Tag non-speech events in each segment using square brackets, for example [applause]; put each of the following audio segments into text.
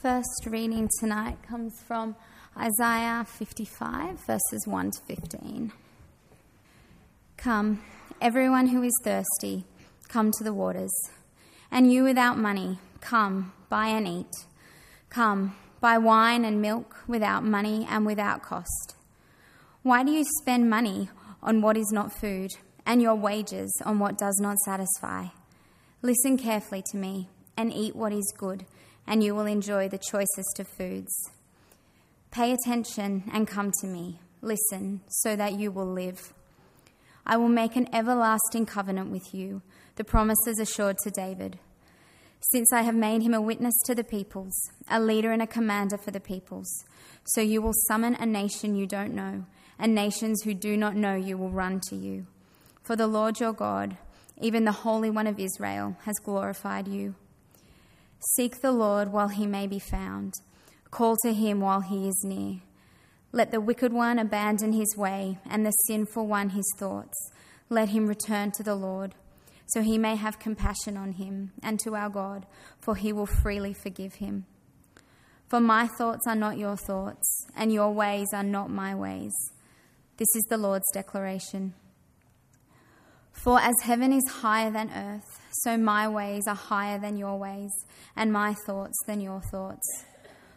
First reading tonight comes from Isaiah 55, verses 1 to 15. Come, everyone who is thirsty, come to the waters. And you without money, come, buy and eat. Come, buy wine and milk without money and without cost. Why do you spend money on what is not food, and your wages on what does not satisfy? Listen carefully to me, and eat what is good and you will enjoy the choicest of foods. Pay attention and come to me. Listen, so that you will live. I will make an everlasting covenant with you, the promises assured to David. Since I have made him a witness to the peoples, a leader and a commander for the peoples, so you will summon a nation you don't know, and nations who do not know you will run to you. For the Lord your God, even the Holy One of Israel, has glorified you. Seek the Lord while he may be found. Call to him while he is near. Let the wicked one abandon his way, and the sinful one his thoughts. Let him return to the Lord, so he may have compassion on him, and to our God, for he will freely forgive him. For my thoughts are not your thoughts, and your ways are not my ways. This is the Lord's declaration. For as heaven is higher than earth, so my ways are higher than your ways, and my thoughts than your thoughts.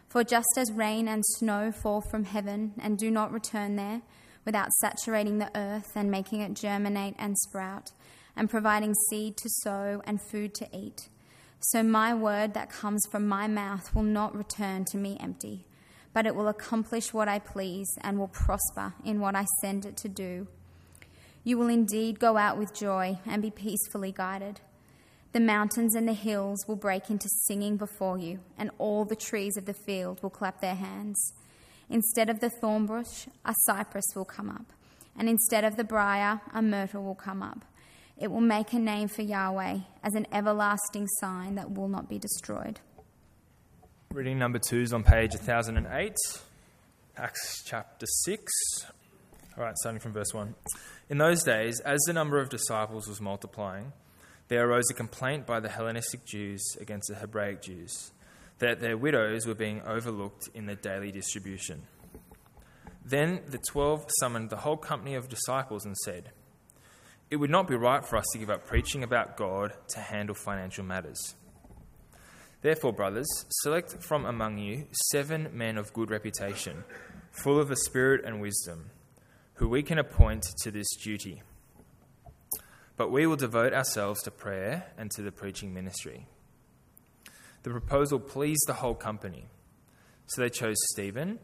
For just as rain and snow fall from heaven and do not return there, without saturating the earth and making it germinate and sprout, and providing seed to sow and food to eat, so my word that comes from my mouth will not return to me empty, but it will accomplish what I please and will prosper in what I send it to do. You will indeed go out with joy and be peacefully guided. The mountains and the hills will break into singing before you, and all the trees of the field will clap their hands. Instead of the thorn bush, a cypress will come up, and instead of the brier, a myrtle will come up. It will make a name for Yahweh as an everlasting sign that will not be destroyed. Reading number two is on page 1008, Acts chapter 6. All right, starting from verse 1. In those days, as the number of disciples was multiplying, there arose a complaint by the Hellenistic Jews against the Hebraic Jews that their widows were being overlooked in the daily distribution. Then the twelve summoned the whole company of disciples and said, It would not be right for us to give up preaching about God to handle financial matters. Therefore, brothers, select from among you seven men of good reputation, full of the Spirit and wisdom who we can appoint to this duty. But we will devote ourselves to prayer and to the preaching ministry. The proposal pleased the whole company. So they chose Stephen,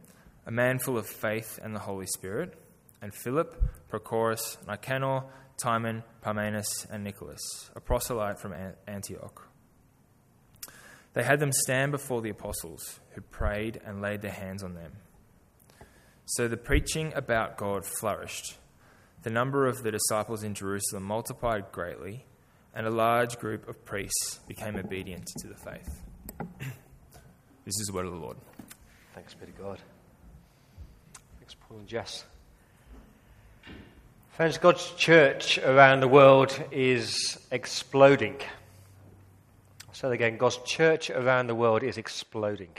a man full of faith and the Holy Spirit, and Philip, Prochorus, Nicanor, Timon, Parmenas, and Nicholas, a proselyte from Antioch. They had them stand before the apostles, who prayed and laid their hands on them. So the preaching about God flourished. The number of the disciples in Jerusalem multiplied greatly, and a large group of priests became obedient to the faith. [clears throat] this is the word of the Lord. Thanks be to God. Thanks, Paul and Jess. Friends, God's church around the world is exploding. I'll say that again God's church around the world is exploding.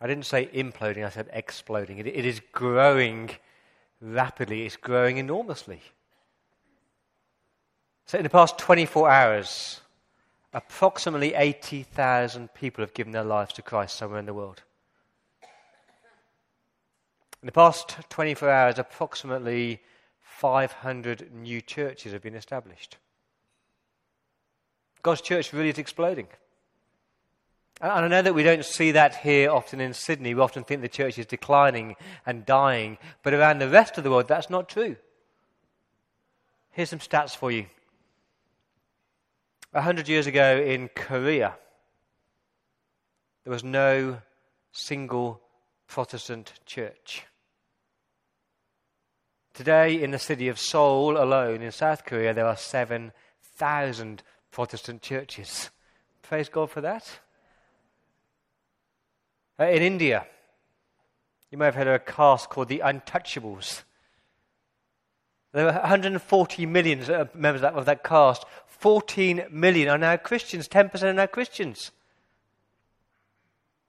I didn't say imploding, I said exploding. it, it is growing rapidly, it's growing enormously. So, in the past 24 hours, approximately 80,000 people have given their lives to Christ somewhere in the world. In the past 24 hours, approximately 500 new churches have been established. God's church really is exploding. And I know that we don't see that here often in Sydney. We often think the church is declining and dying. But around the rest of the world, that's not true. Here's some stats for you. A hundred years ago in Korea, there was no single Protestant church. Today, in the city of Seoul alone in South Korea, there are 7,000 Protestant churches. Praise God for that. Uh, in India, you may have heard of a caste called the Untouchables. There were 140 million members of that, of that caste. 14 million are now Christians. 10% are now Christians.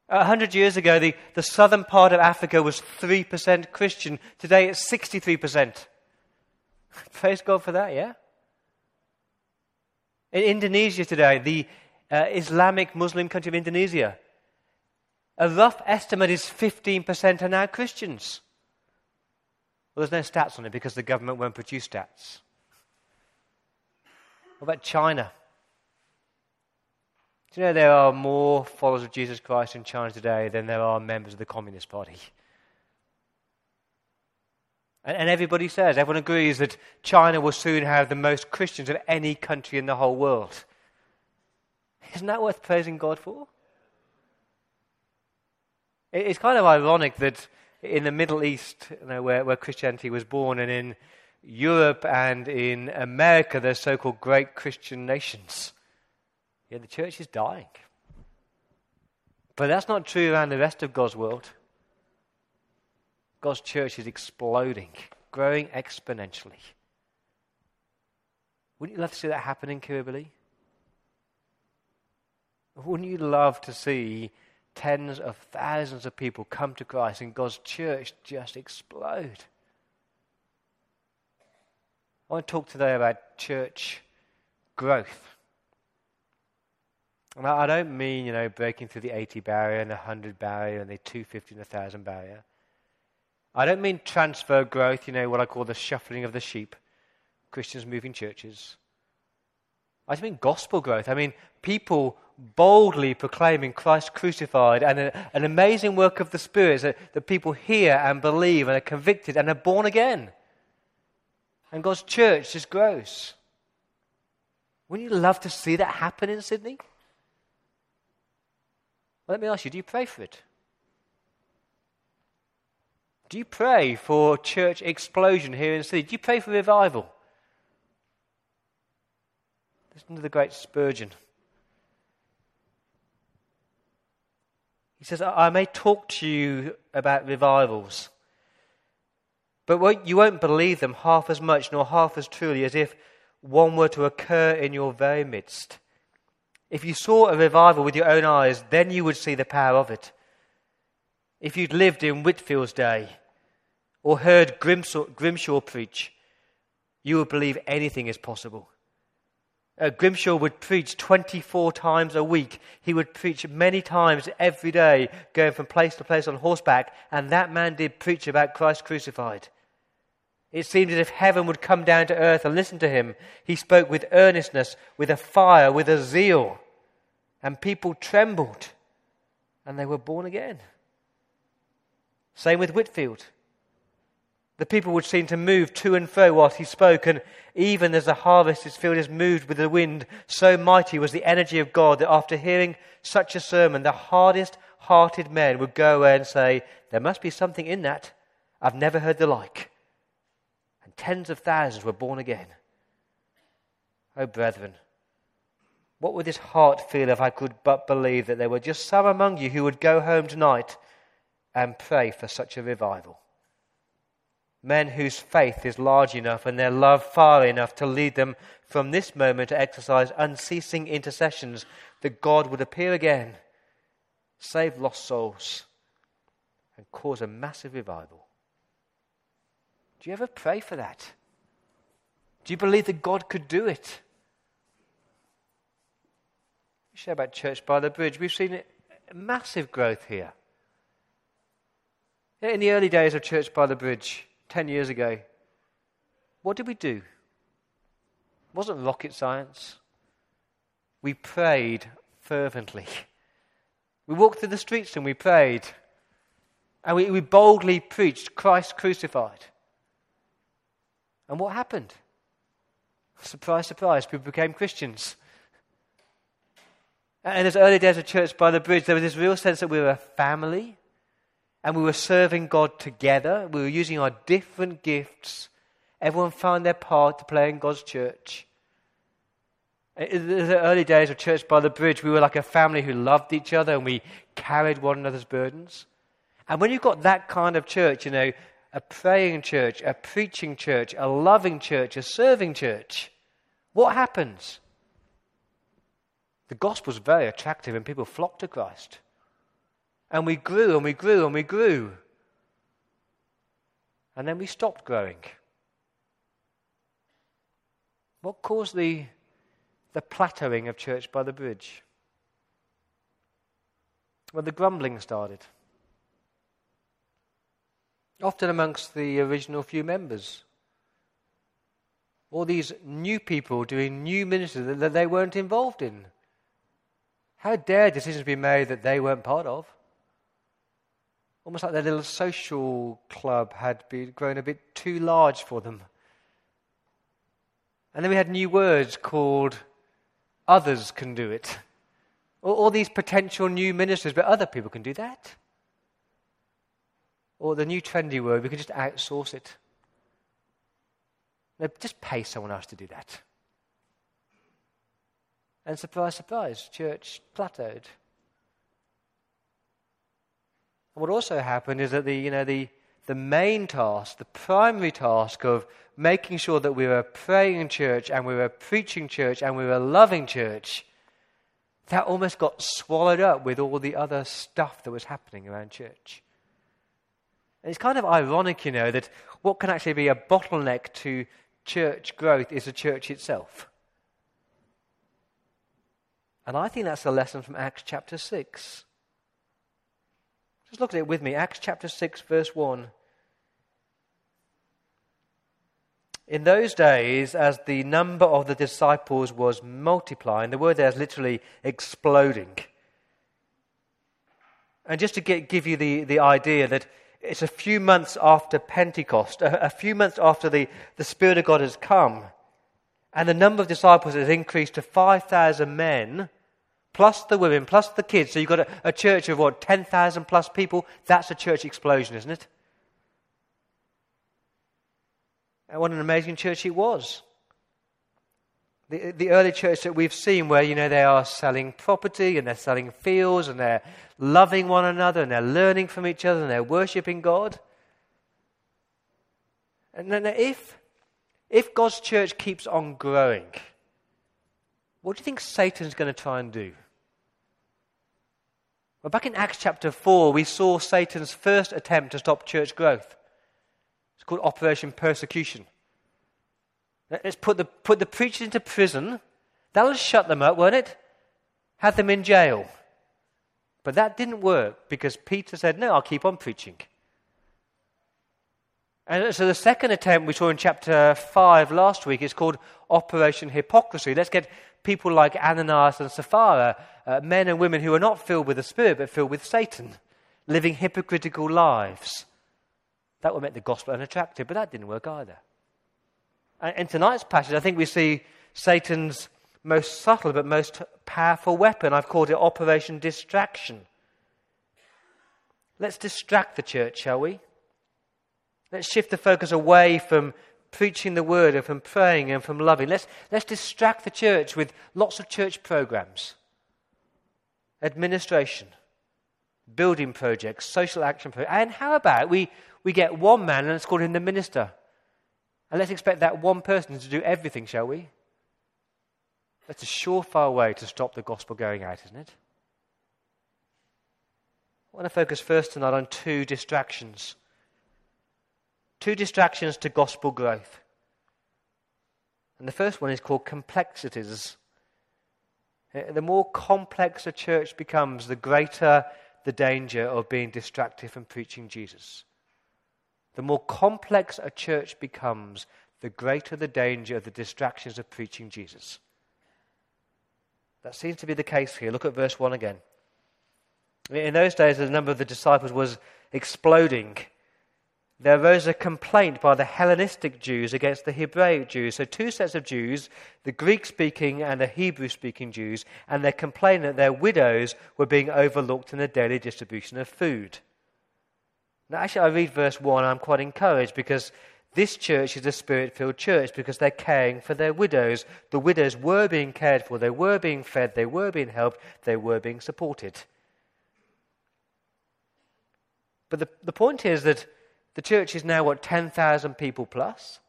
A hundred years ago, the, the southern part of Africa was 3% Christian. Today it's 63%. [laughs] Praise God for that, yeah? In Indonesia today, the uh, Islamic Muslim country of Indonesia, a rough estimate is 15% are now Christians. Well, there's no stats on it because the government won't produce stats. What about China? Do you know there are more followers of Jesus Christ in China today than there are members of the Communist Party? And, and everybody says, everyone agrees that China will soon have the most Christians of any country in the whole world. Isn't that worth praising God for? It's kind of ironic that in the Middle East, you know, where, where Christianity was born, and in Europe and in America, they're so called great Christian nations. Yet the church is dying. But that's not true around the rest of God's world. God's church is exploding, growing exponentially. Wouldn't you love to see that happen in Kirribilli? Wouldn't you love to see tens of thousands of people come to Christ and God's church just explode? I want to talk today about church growth. And I don't mean, you know, breaking through the 80 barrier and the 100 barrier and the 250 and the 1,000 barrier. I don't mean transfer growth, you know, what I call the shuffling of the sheep, Christians moving churches. I just mean gospel growth. I mean people boldly proclaiming Christ crucified and a, an amazing work of the Spirit that, that people hear and believe and are convicted and are born again. And God's church just grows. Wouldn't you love to see that happen in Sydney? Well, let me ask you do you pray for it? Do you pray for church explosion here in Sydney? Do you pray for revival? Listen to the great Spurgeon. He says, I may talk to you about revivals, but you won't believe them half as much nor half as truly as if one were to occur in your very midst. If you saw a revival with your own eyes, then you would see the power of it. If you'd lived in Whitefield's day or heard Grimshaw, Grimshaw preach, you would believe anything is possible. Uh, Grimshaw would preach 24 times a week. He would preach many times every day, going from place to place on horseback, and that man did preach about Christ crucified. It seemed as if heaven would come down to earth and listen to him. He spoke with earnestness, with a fire, with a zeal. And people trembled and they were born again. Same with Whitefield. The people would seem to move to and fro whilst he spoke, and even as the harvest is field is moved with the wind, so mighty was the energy of God that after hearing such a sermon, the hardest hearted men would go away and say, There must be something in that. I've never heard the like And tens of thousands were born again. Oh, brethren, what would this heart feel if I could but believe that there were just some among you who would go home tonight and pray for such a revival? Men whose faith is large enough and their love far enough to lead them from this moment to exercise unceasing intercessions that God would appear again, save lost souls, and cause a massive revival. Do you ever pray for that? Do you believe that God could do it? We share about Church by the Bridge. We've seen massive growth here. In the early days of Church by the Bridge, 10 years ago, what did we do? It wasn't rocket science. We prayed fervently. We walked through the streets and we prayed. And we, we boldly preached Christ crucified. And what happened? Surprise, surprise, people became Christians. And in those early days of Church by the Bridge, there was this real sense that we were a family and we were serving God together. We were using our different gifts. Everyone found their part to play in God's church. In the early days of Church by the Bridge, we were like a family who loved each other and we carried one another's burdens. And when you've got that kind of church, you know, a praying church, a preaching church, a loving church, a serving church, what happens? The gospel is very attractive and people flock to Christ. And we grew and we grew and we grew. And then we stopped growing. What caused the, the plateauing of church by the bridge? Well, the grumbling started. Often amongst the original few members. All these new people doing new ministries that they weren't involved in. How dare decisions be made that they weren't part of? Almost like their little social club had been grown a bit too large for them. And then we had new words called others can do it. All, all these potential new ministers, but other people can do that. Or the new trendy word, we can just outsource it. No, just pay someone else to do that. And surprise, surprise, church plateaued. And what also happened is that the, you know, the, the main task, the primary task of making sure that we were praying in church and we were preaching church and we were loving church, that almost got swallowed up with all the other stuff that was happening around church. And it's kind of ironic, you know, that what can actually be a bottleneck to church growth is the church itself. And I think that's a lesson from Acts chapter 6. Just look at it with me. Acts chapter 6, verse 1. In those days, as the number of the disciples was multiplying, the word there is literally exploding. And just to get, give you the, the idea that it's a few months after Pentecost, a, a few months after the, the Spirit of God has come, and the number of disciples has increased to 5,000 men plus the women, plus the kids. So you've got a, a church of what, 10,000 plus people? That's a church explosion, isn't it? And what an amazing church it was. The, the early church that we've seen, where, you know, they are selling property and they're selling fields and they're loving one another and they're learning from each other and they're worshipping God. And then if, if God's church keeps on growing, what do you think Satan's going to try and do? Back in Acts chapter 4, we saw Satan's first attempt to stop church growth. It's called Operation Persecution. Let's put the, put the preachers into prison. That'll shut them up, won't it? Have them in jail. But that didn't work because Peter said, No, I'll keep on preaching. And so the second attempt we saw in chapter 5 last week is called Operation Hypocrisy. Let's get people like Ananias and Sapphira, uh, men and women who are not filled with the Spirit but filled with Satan, living hypocritical lives. That would make the gospel unattractive, but that didn't work either. And in tonight's passage, I think we see Satan's most subtle but most powerful weapon. I've called it Operation Distraction. Let's distract the church, shall we? Let's shift the focus away from preaching the word and from praying and from loving. Let's, let's distract the church with lots of church programs, administration, building projects, social action projects. And how about we, we get one man and let's call him the minister? And let's expect that one person to do everything, shall we? That's a surefire way to stop the gospel going out, isn't it? I want to focus first tonight on two distractions Two distractions to gospel growth. And the first one is called complexities. Uh, the more complex a church becomes, the greater the danger of being distracted from preaching Jesus. The more complex a church becomes, the greater the danger of the distractions of preaching Jesus. That seems to be the case here. Look at verse 1 again. In those days, the number of the disciples was exploding there arose a complaint by the Hellenistic Jews against the Hebraic Jews. So, two sets of Jews, the Greek speaking and the Hebrew speaking Jews, and they complained that their widows were being overlooked in the daily distribution of food. Now, actually, I read verse 1, I'm quite encouraged because this church is a spirit filled church because they're caring for their widows. The widows were being cared for, they were being fed, they were being helped, they were being supported. But the, the point is that the church is now, what, 10,000 people plus?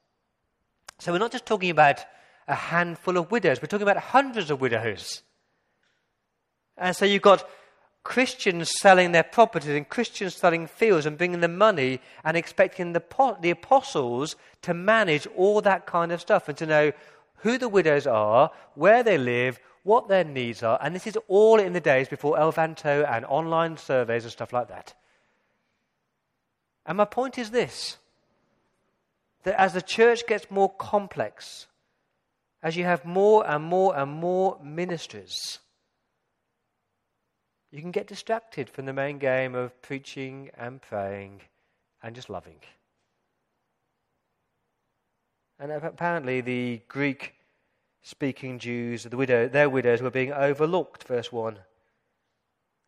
So we're not just talking about a handful of widows, we're talking about hundreds of widows. And so you've got Christians selling their properties and Christians selling fields and bringing the money and expecting the, the apostles to manage all that kind of stuff and to know who the widows are, where they live, what their needs are. And this is all in the days before Elvanto and online surveys and stuff like that. And my point is this that as the church gets more complex, as you have more and more and more ministries, you can get distracted from the main game of preaching and praying and just loving. And apparently, the Greek speaking Jews, the widow, their widows, were being overlooked, verse 1.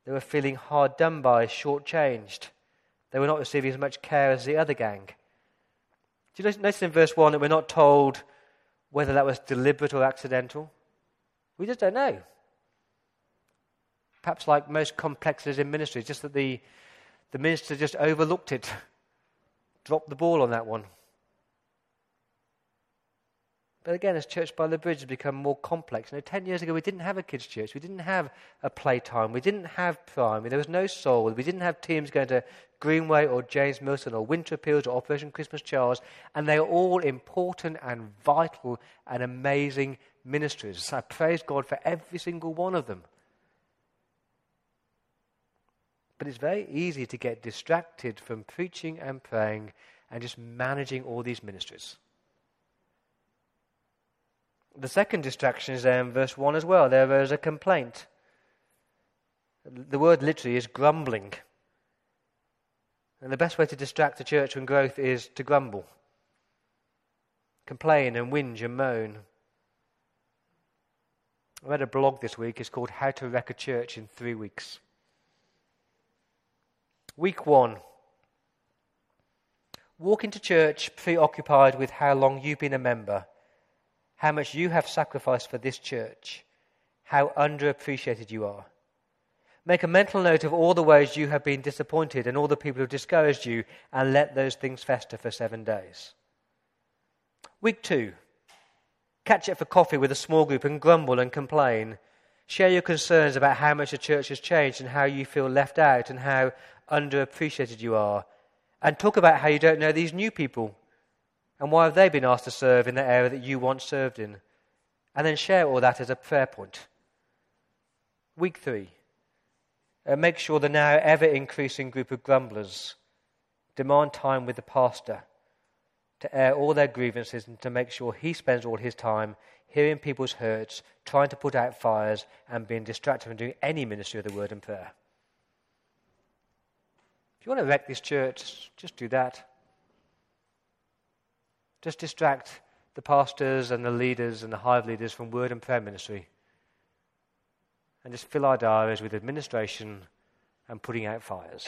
They were feeling hard done by, shortchanged. They were not receiving as much care as the other gang. Do you notice in verse 1 that we're not told whether that was deliberate or accidental? We just don't know. Perhaps like most complexities in ministry, just that the, the minister just overlooked it, [laughs] dropped the ball on that one. But again, as Church by the Bridge has become more complex. You know, ten years ago, we didn't have a kids' church. We didn't have a playtime. We didn't have primary. There was no soul. We didn't have teams going to Greenway or James Milton or Winter Appeals or Operation Christmas Child. And they are all important and vital and amazing ministries. So I praise God for every single one of them. But it's very easy to get distracted from preaching and praying and just managing all these ministries. The second distraction is there in verse 1 as well. There is a complaint. The word literally is grumbling. And the best way to distract a church from growth is to grumble, complain and whinge and moan. I read a blog this week. It's called How to Wreck a Church in Three Weeks. Week one. Walk into church preoccupied with how long you've been a member how much you have sacrificed for this church, how underappreciated you are. Make a mental note of all the ways you have been disappointed and all the people who have discouraged you, and let those things fester for seven days. Week two. Catch up for coffee with a small group and grumble and complain. Share your concerns about how much the church has changed and how you feel left out and how underappreciated you are. And talk about how you don't know these new people and why have they been asked to serve in the area that you once served in? And then share all that as a prayer point. Week three. Uh, make sure the now ever increasing group of grumblers demand time with the pastor to air all their grievances and to make sure he spends all his time hearing people's hurts, trying to put out fires, and being distracted from doing any ministry of the word and prayer. If you want to wreck this church, just do that. Just distract the pastors and the leaders and the hive leaders from word and prayer ministry. And just fill our diaries with administration and putting out fires.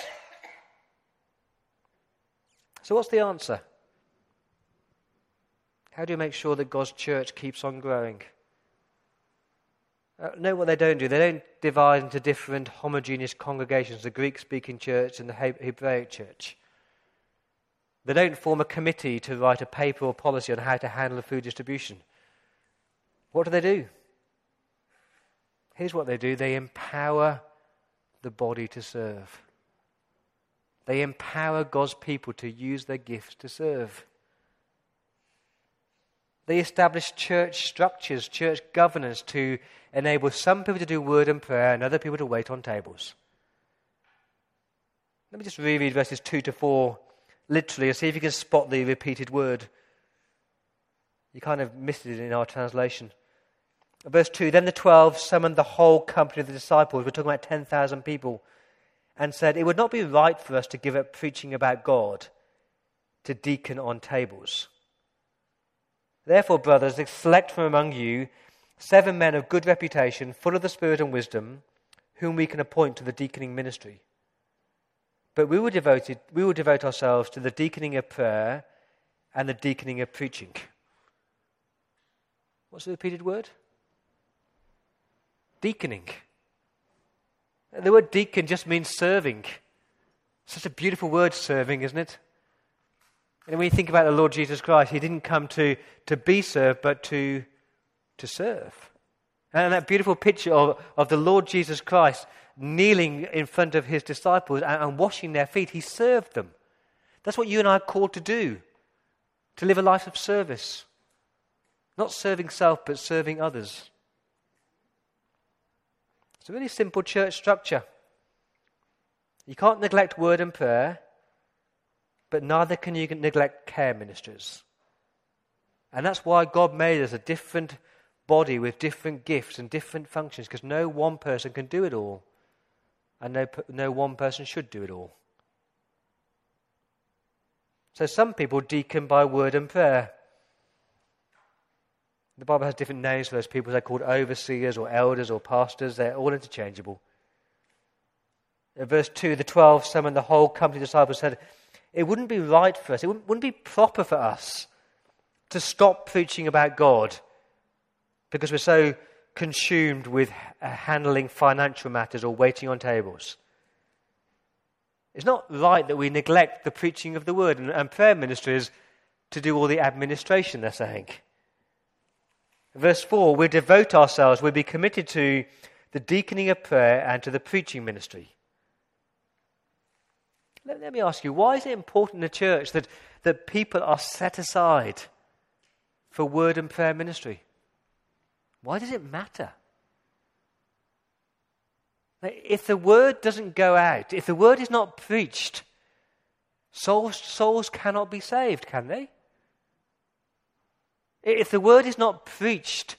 So, what's the answer? How do you make sure that God's church keeps on growing? Uh, know what they don't do. They don't divide into different homogeneous congregations the Greek speaking church and the Hebraic church. They don't form a committee to write a paper or policy on how to handle food distribution. What do they do? Here's what they do they empower the body to serve. They empower God's people to use their gifts to serve. They establish church structures, church governance to enable some people to do word and prayer and other people to wait on tables. Let me just reread verses 2 to 4 literally see if you can spot the repeated word. You kind of missed it in our translation. Verse 2 Then the twelve summoned the whole company of the disciples, we're talking about 10,000 people, and said, It would not be right for us to give up preaching about God to deacon on tables. Therefore, brothers, select from among you seven men of good reputation, full of the Spirit and wisdom, whom we can appoint to the deaconing ministry. But we will, devoted, we will devote ourselves to the deaconing of prayer and the deaconing of preaching. What's the repeated word? Deaconing. The word deacon just means serving. Such a beautiful word, serving, isn't it? And when you think about the Lord Jesus Christ, he didn't come to, to be served, but to, to serve. And that beautiful picture of, of the Lord Jesus Christ kneeling in front of his disciples and, and washing their feet. He served them. That's what you and I are called to do to live a life of service. Not serving self, but serving others. It's a really simple church structure. You can't neglect word and prayer, but neither can you neglect care ministries. And that's why God made us a different body with different gifts and different functions, because no one person can do it all. And no, no one person should do it all. So some people deacon by word and prayer. The Bible has different names for those people. They're called overseers or elders or pastors. They're all interchangeable. In verse 2, the 12 summoned the whole company of disciples said, It wouldn't be right for us, it wouldn't, wouldn't be proper for us to stop preaching about God because we're so consumed with uh, handling financial matters or waiting on tables. It's not right that we neglect the preaching of the word and, and prayer ministries to do all the administration, they're saying. Verse 4 we devote ourselves, we'll be committed to the deaconing of prayer and to the preaching ministry. Let, let me ask you, why is it important in the church that, that people are set aside for word and prayer ministry? Why does it matter? If the word doesn't go out, if the word is not preached, souls, souls cannot be saved, can they? If the word is not preached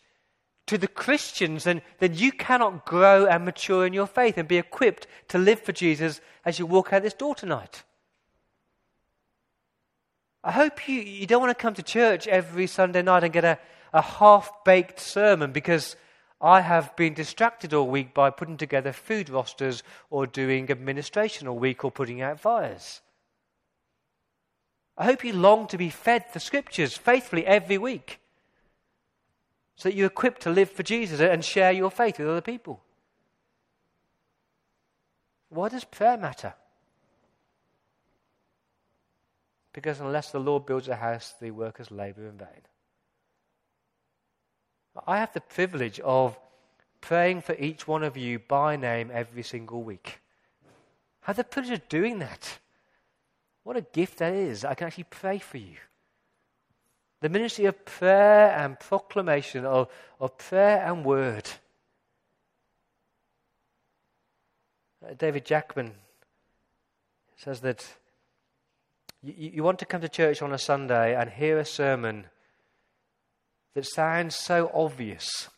to the Christians, then, then you cannot grow and mature in your faith and be equipped to live for Jesus as you walk out this door tonight. I hope you, you don't want to come to church every Sunday night and get a, a half baked sermon because I have been distracted all week by putting together food rosters or doing administration all week or putting out fires. I hope you long to be fed the scriptures faithfully every week so that you're equipped to live for Jesus and share your faith with other people. Why does prayer matter? Because unless the Lord builds a house, the workers labor in vain. I have the privilege of praying for each one of you by name every single week. I have the privilege of doing that. What a gift that is. I can actually pray for you. The ministry of prayer and proclamation, of, of prayer and word. David Jackman says that you, you want to come to church on a Sunday and hear a sermon that sounds so obvious.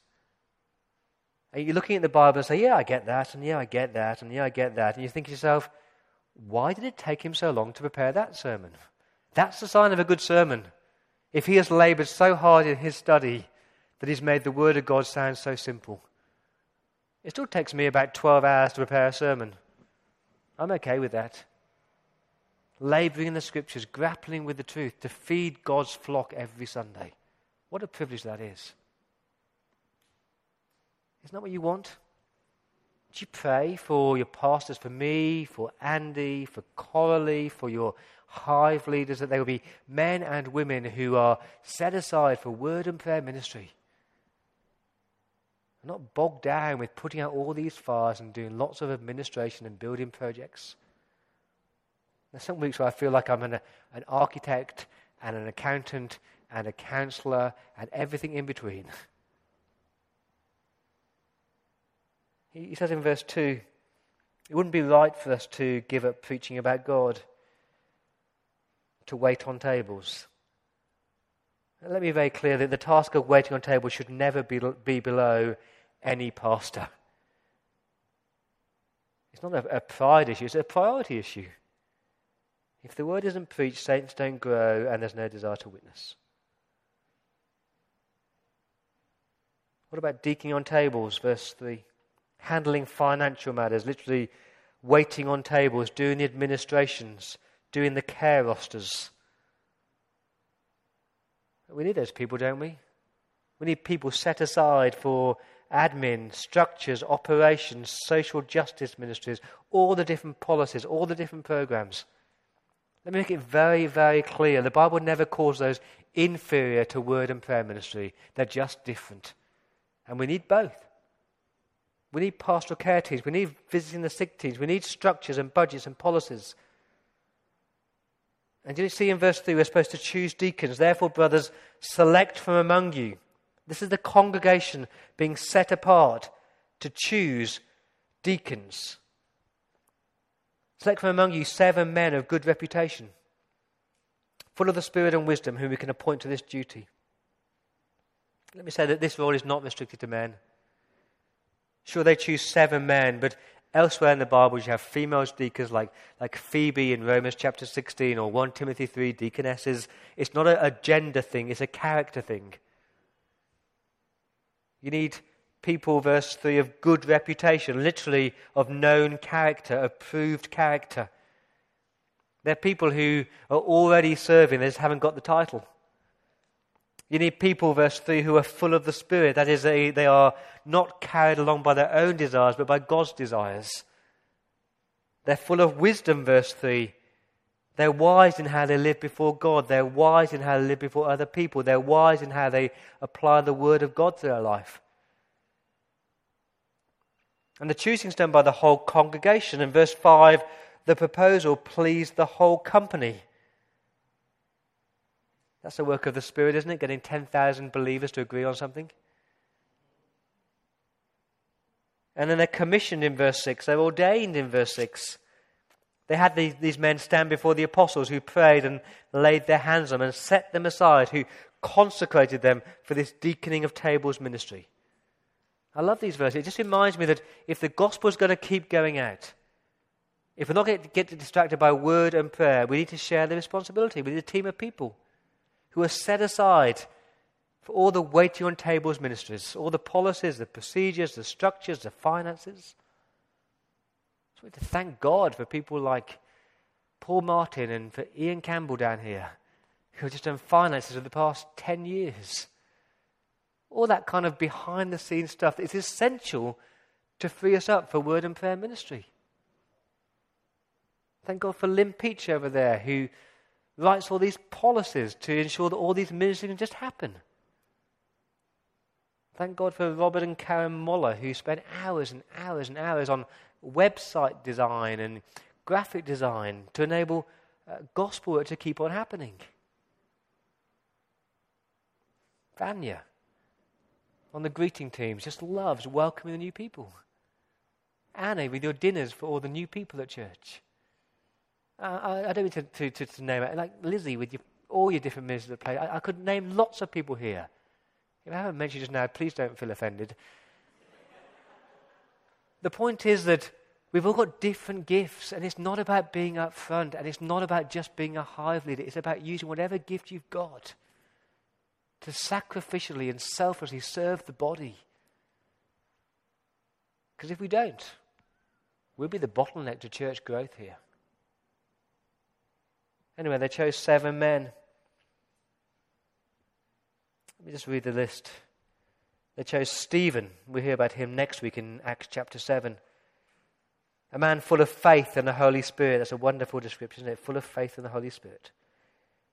And you're looking at the Bible and say, Yeah, I get that, and yeah, I get that, and yeah, I get that. And you think to yourself, Why did it take him so long to prepare that sermon? That's the sign of a good sermon. If he has labored so hard in his study that he's made the Word of God sound so simple. It still takes me about 12 hours to prepare a sermon. I'm okay with that. Laboring in the Scriptures, grappling with the truth to feed God's flock every Sunday. What a privilege that is. Isn't that what you want? Do you pray for your pastors, for me, for Andy, for Coralie, for your hive leaders, that they will be men and women who are set aside for word and prayer ministry? Not bogged down with putting out all these fires and doing lots of administration and building projects. There's some weeks where I feel like I'm an, an architect and an accountant and a counselor and everything in between. [laughs] He says in verse 2 it wouldn't be right for us to give up preaching about God, to wait on tables. let me be very clear that the task of waiting on tables should never be, be below any pastor. It's not a, a pride issue, it's a priority issue. If the word isn't preached, saints don't grow and there's no desire to witness. What about deaconing on tables? Verse 3 handling financial matters, literally waiting on tables, doing the administrations, doing the care rosters. We need those people, don't we? We need people set aside for admin, structures, operations, social justice ministries, all the different policies, all the different programs. Let me make it very, very clear. The Bible never calls those inferior to word and prayer ministry. They're just different. And we need both. We need pastoral care teams. We need visiting the sick teams. We need structures and budgets and policies. And you see in verse 3, we're supposed to choose deacons. Therefore, brothers, select from among you. This is the congregation being set apart to choose deacons. Select from among you seven men of good reputation, full of the Spirit and wisdom, whom we can appoint to this duty. Let me say that this role is not restricted to men. Sure, they choose seven men, but elsewhere in the Bible, you have female deacons like, like Phoebe in Romans chapter 16 or 1 Timothy 3 deaconesses. It's not a, a gender thing, it's a character thing. You need people, verse 3, of good reputation, literally of known character, approved character. They're people who are already serving, they just haven't got the title. You need people, verse 3, who are full of the Spirit. That is, they, they are not carried along by their own desires, but by God's desires. They're full of wisdom, verse 3. They're wise in how they live before God. They're wise in how they live before other people. They're wise in how they apply the Word of God to their life. And the choosing is done by the whole congregation. In verse 5, the proposal pleased the whole company. That's the work of the Spirit, isn't it? Getting 10,000 believers to agree on something. And then they're commissioned in verse 6. They're ordained in verse 6. They had these, these men stand before the apostles who prayed and laid their hands on them and set them aside, who consecrated them for this deaconing of tables ministry. I love these verses. It just reminds me that if the gospel is going to keep going out, if we're not going to get distracted by word and prayer, we need to share the responsibility. We need a team of people who are set aside for all the waiting on tables ministries, all the policies, the procedures, the structures, the finances. So we have to thank God for people like Paul Martin and for Ian Campbell down here, who have just done finances for the past 10 years. All that kind of behind the scenes stuff is essential to free us up for word and prayer ministry. Thank God for Lynn Peach over there, who writes all these policies to ensure that all these ministries can just happen. Thank God for Robert and Karen Moller, who spent hours and hours and hours on website design and graphic design to enable uh, gospel work to keep on happening. Vanya, on the greeting teams, just loves welcoming the new people. Anna, with your dinners for all the new people at church. Uh, I, don't mean to, to, to, to, name it. Like Lizzie, with your, all your different ministers that play. I, I could name lots of people here. If I haven't mentioned just now, please don't feel offended. the point is that we've all got different gifts, and it's not about being up front, and it's not about just being a hive leader. It's about using whatever gift you've got to sacrificially and selflessly serve the body. Because if we don't, we'll be the bottleneck to church growth here. Anyway, they chose seven men. Let me just read the list. They chose Stephen. We hear about him next week in Acts chapter 7. A man full of faith and the Holy Spirit. That's a wonderful description, isn't it? Full of faith and the Holy Spirit.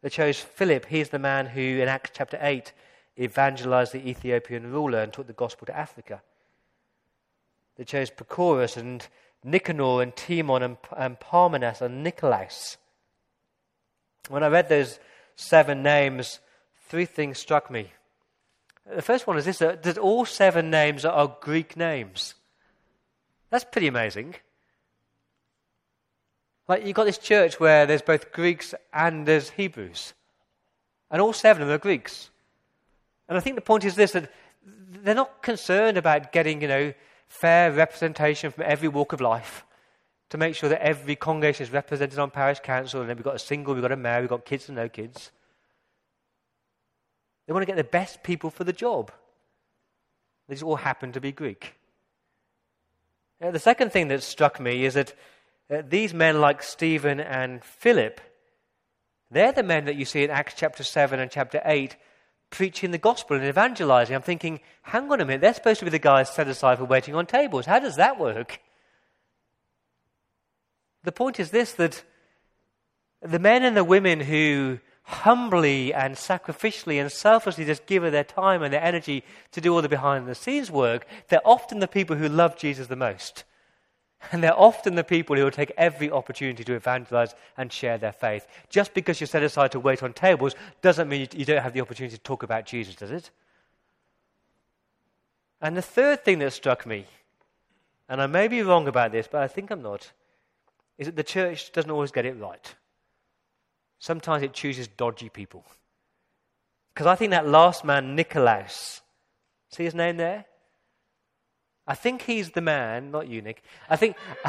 They chose Philip. He's the man who, in Acts chapter 8, evangelized the Ethiopian ruler and took the gospel to Africa. They chose Prochorus and Nicanor and Timon and, and Parmenas and Nicolaus. When I read those seven names, three things struck me. The first one is this that all seven names are Greek names. That's pretty amazing. Like you've got this church where there's both Greeks and there's Hebrews. And all seven of them are Greeks. And I think the point is this that they're not concerned about getting, you know, fair representation from every walk of life to make sure that every congregation is represented on parish council, and then we've got a single, we've got a mayor, we've got kids and no kids. They want to get the best people for the job. These all happen to be Greek. Now, the second thing that struck me is that uh, these men, like Stephen and Philip, they're the men that you see in Acts chapter 7 and chapter 8 preaching the gospel and evangelizing. I'm thinking, hang on a minute, they're supposed to be the guys set aside for waiting on tables. How does that work? The point is this that the men and the women who humbly and sacrificially and selflessly just give their time and their energy to do all the behind the scenes work, they're often the people who love Jesus the most. And they're often the people who will take every opportunity to evangelize and share their faith. Just because you're set aside to wait on tables doesn't mean you don't have the opportunity to talk about Jesus, does it? And the third thing that struck me, and I may be wrong about this, but I think I'm not, is that the church doesn't always get it right. Sometimes it chooses dodgy people. Because I think that last man, Nicolaus, see his name there? I think he's the man, not you, Nick. I think, [laughs]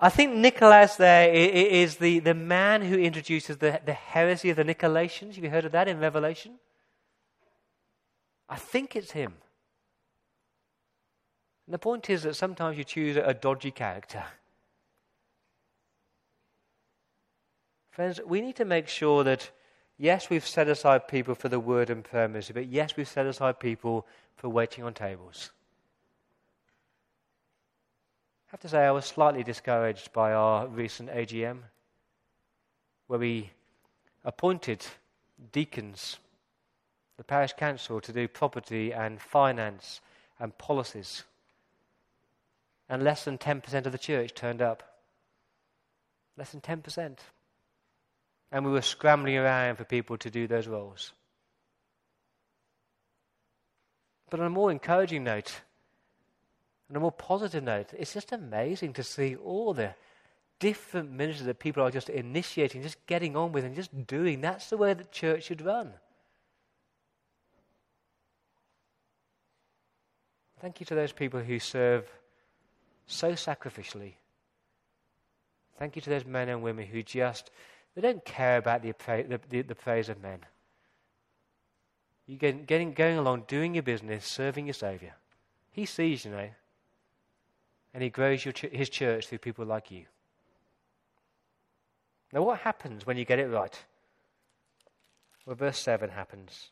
I think Nicolaus there is the, the man who introduces the, the heresy of the Nicolaitans. Have you heard of that in Revelation? I think it's him. And the point is that sometimes you choose a dodgy character. Friends, we need to make sure that, yes, we've set aside people for the word and prayer ministry, but yes, we've set aside people for waiting on tables. I have to say, I was slightly discouraged by our recent AGM, where we appointed deacons, the parish council, to do property and finance and policies. And less than 10% of the church turned up. Less than 10%. And we were scrambling around for people to do those roles. But on a more encouraging note, on a more positive note, it's just amazing to see all the different ministries that people are just initiating, just getting on with, and just doing. That's the way that church should run. Thank you to those people who serve so sacrificially. Thank you to those men and women who just they don't care about the, the, the, the praise of men. You get, getting going along, doing your business, serving your Savior. He sees, you know, and He grows ch- His church through people like you. Now, what happens when you get it right? Well, verse 7 happens.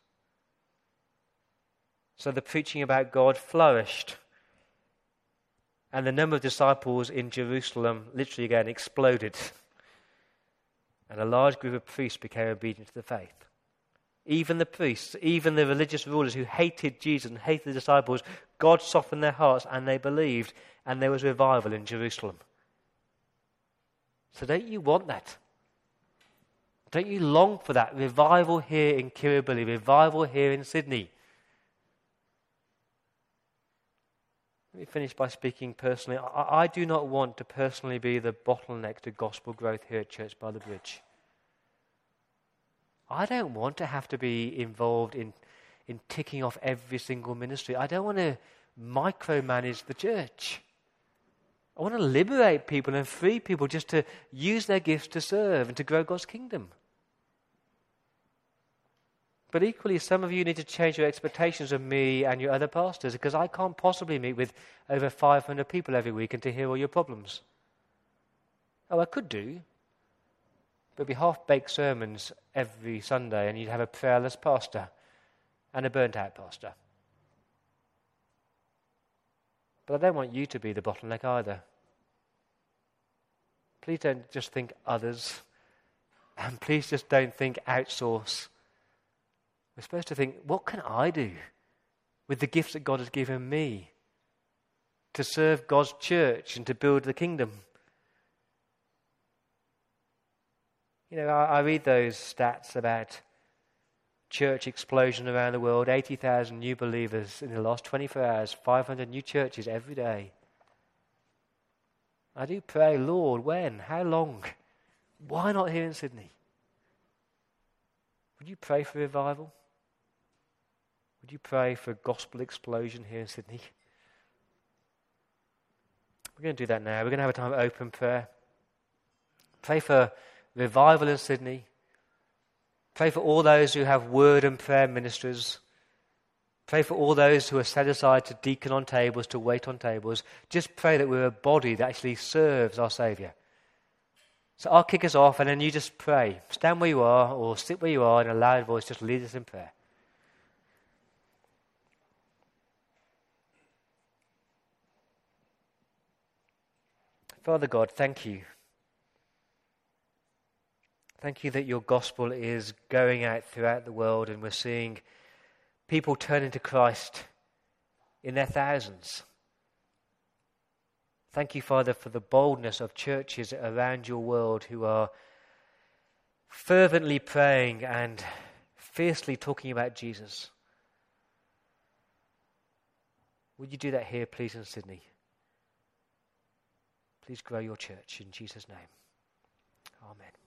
So the preaching about God flourished. And the number of disciples in Jerusalem literally again exploded. [laughs] And a large group of priests became obedient to the faith. Even the priests, even the religious rulers who hated Jesus and hated the disciples, God softened their hearts and they believed, and there was revival in Jerusalem. So, don't you want that? Don't you long for that revival here in Kirribilli, revival here in Sydney? Let me finish by speaking personally. I, I, do not want to personally be the bottleneck to gospel growth here at Church by the Bridge. I don't want to have to be involved in, in ticking off every single ministry. I don't want to micromanage the church. I want to liberate people and free people just to use their gifts to serve and to grow God's kingdom. But equally, some of you need to change your expectations of me and your other pastors because I can't possibly meet with over 500 people every week and to hear all your problems. Oh, I could do. But it'd be half baked sermons every Sunday, and you'd have a prayerless pastor and a burnt out pastor. But I don't want you to be the bottleneck either. Please don't just think others, and please just don't think outsource. We're supposed to think, what can I do with the gifts that God has given me to serve God's church and to build the kingdom? You know, I, I read those stats about church explosion around the world 80,000 new believers in the last 24 hours, 500 new churches every day. I do pray, Lord, when? How long? Why not here in Sydney? Would you pray for revival? Would you pray for a gospel explosion here in Sydney? We're going to do that now. We're going to have a time of open prayer. Pray for revival in Sydney. Pray for all those who have word and prayer ministers. Pray for all those who are set aside to deacon on tables, to wait on tables. Just pray that we're a body that actually serves our Saviour. So I'll kick us off, and then you just pray. Stand where you are, or sit where you are in a loud voice. Just lead us in prayer. Father God, thank you. Thank you that your gospel is going out throughout the world and we're seeing people turning to Christ in their thousands. Thank you, Father, for the boldness of churches around your world who are fervently praying and fiercely talking about Jesus. Would you do that here, please, in Sydney? Please grow your church in Jesus' name. Amen.